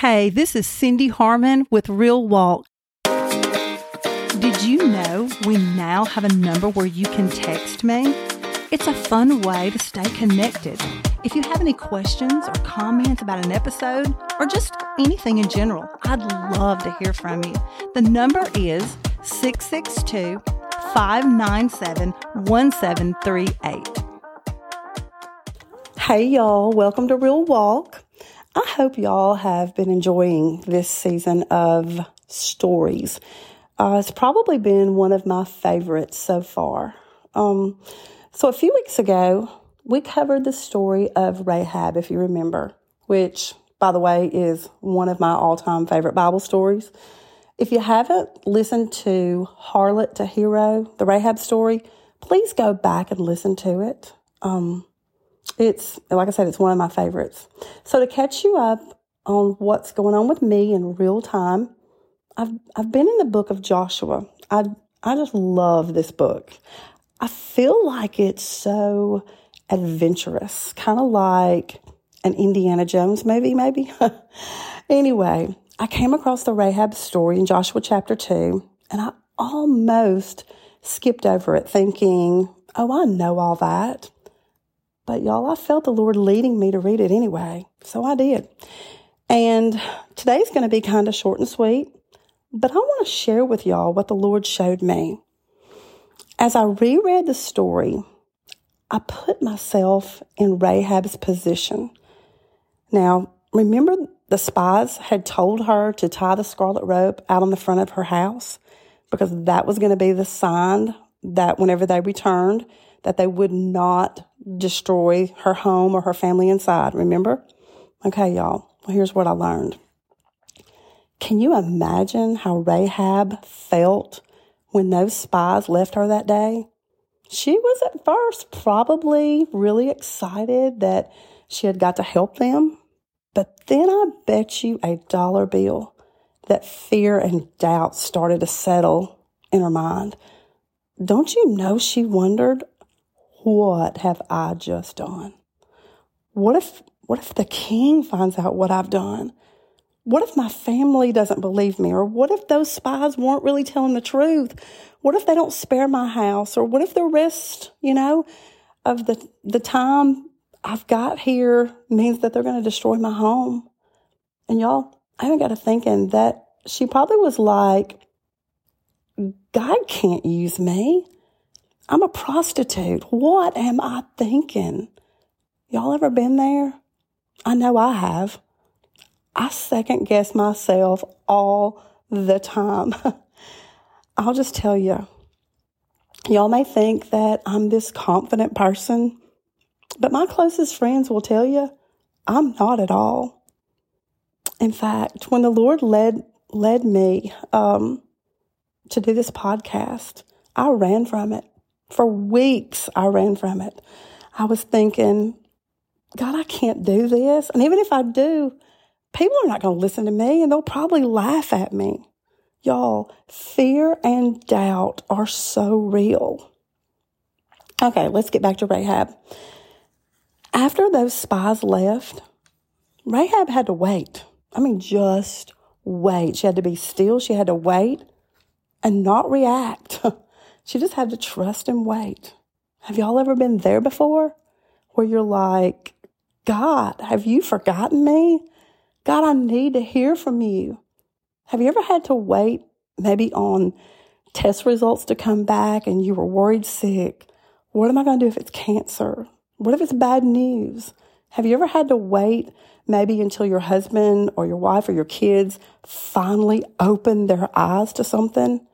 Hey, this is Cindy Harmon with Real Walk. Did you know we now have a number where you can text me? It's a fun way to stay connected. If you have any questions or comments about an episode or just anything in general, I'd love to hear from you. The number is 662 597 1738. Hey, y'all, welcome to Real Walk. I hope y'all have been enjoying this season of stories. Uh, it's probably been one of my favorites so far. Um, so, a few weeks ago, we covered the story of Rahab, if you remember, which, by the way, is one of my all time favorite Bible stories. If you haven't listened to Harlot to Hero, the Rahab story, please go back and listen to it. Um, it's, like I said, it's one of my favorites. So to catch you up on what's going on with me in real time, I've, I've been in the book of Joshua. I, I just love this book. I feel like it's so adventurous, kind of like an Indiana Jones movie, maybe. anyway, I came across the Rahab story in Joshua chapter 2, and I almost skipped over it thinking, oh, I know all that. But y'all, I felt the Lord leading me to read it anyway. So I did. And today's going to be kind of short and sweet, but I want to share with y'all what the Lord showed me. As I reread the story, I put myself in Rahab's position. Now, remember the spies had told her to tie the scarlet rope out on the front of her house because that was going to be the sign that whenever they returned, that they would not destroy her home or her family inside. Remember? Okay, y'all. Well, here's what I learned. Can you imagine how Rahab felt when those spies left her that day? She was at first probably really excited that she had got to help them. But then I bet you a dollar bill that fear and doubt started to settle in her mind. Don't you know she wondered what have I just done? What if, what if the king finds out what I've done? What if my family doesn't believe me? Or what if those spies weren't really telling the truth? What if they don't spare my house? Or what if the rest, you know, of the, the time I've got here means that they're going to destroy my home? And y'all, I haven't got to thinking that she probably was like, God can't use me. I'm a prostitute. What am I thinking? Y'all ever been there? I know I have. I second guess myself all the time. I'll just tell you, y'all may think that I'm this confident person, but my closest friends will tell you I'm not at all. In fact, when the Lord led led me um, to do this podcast, I ran from it. For weeks, I ran from it. I was thinking, God, I can't do this. And even if I do, people are not going to listen to me and they'll probably laugh at me. Y'all, fear and doubt are so real. Okay, let's get back to Rahab. After those spies left, Rahab had to wait. I mean, just wait. She had to be still. She had to wait and not react. She just had to trust and wait. Have y'all ever been there before? Where you're like, God, have you forgotten me? God, I need to hear from you. Have you ever had to wait maybe on test results to come back and you were worried sick? What am I going to do if it's cancer? What if it's bad news? Have you ever had to wait maybe until your husband or your wife or your kids finally open their eyes to something?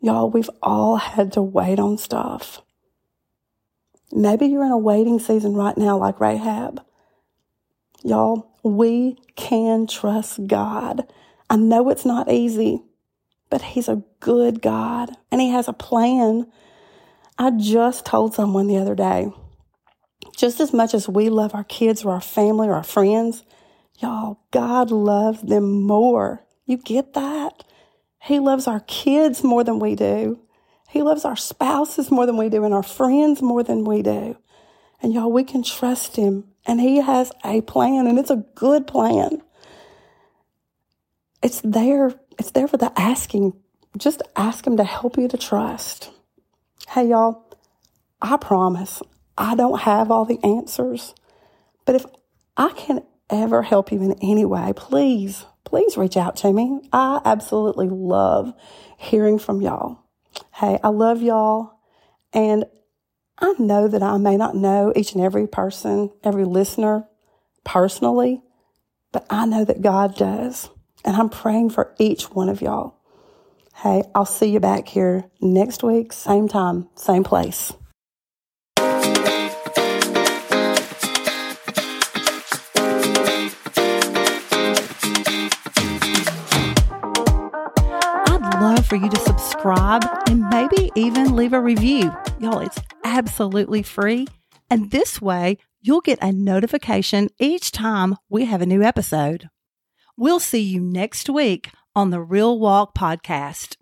Y'all, we've all had to wait on stuff. Maybe you're in a waiting season right now, like Rahab. Y'all, we can trust God. I know it's not easy, but He's a good God and He has a plan. I just told someone the other day, just as much as we love our kids or our family or our friends, y'all, God loves them more. You get that? He loves our kids more than we do. He loves our spouses more than we do and our friends more than we do. And y'all, we can trust him and he has a plan and it's a good plan. it's there. It's there for the asking. Just ask Him to help you to trust. Hey, y'all, I promise I don't have all the answers, but if I can ever help you in any way, please, please reach out to me. I absolutely love hearing from y'all. Hey, I love y'all. And I know that I may not know each and every person, every listener personally, but I know that God does. And I'm praying for each one of y'all. Hey, I'll see you back here next week, same time, same place. For you to subscribe and maybe even leave a review. Y'all, it's absolutely free. And this way, you'll get a notification each time we have a new episode. We'll see you next week on the Real Walk podcast.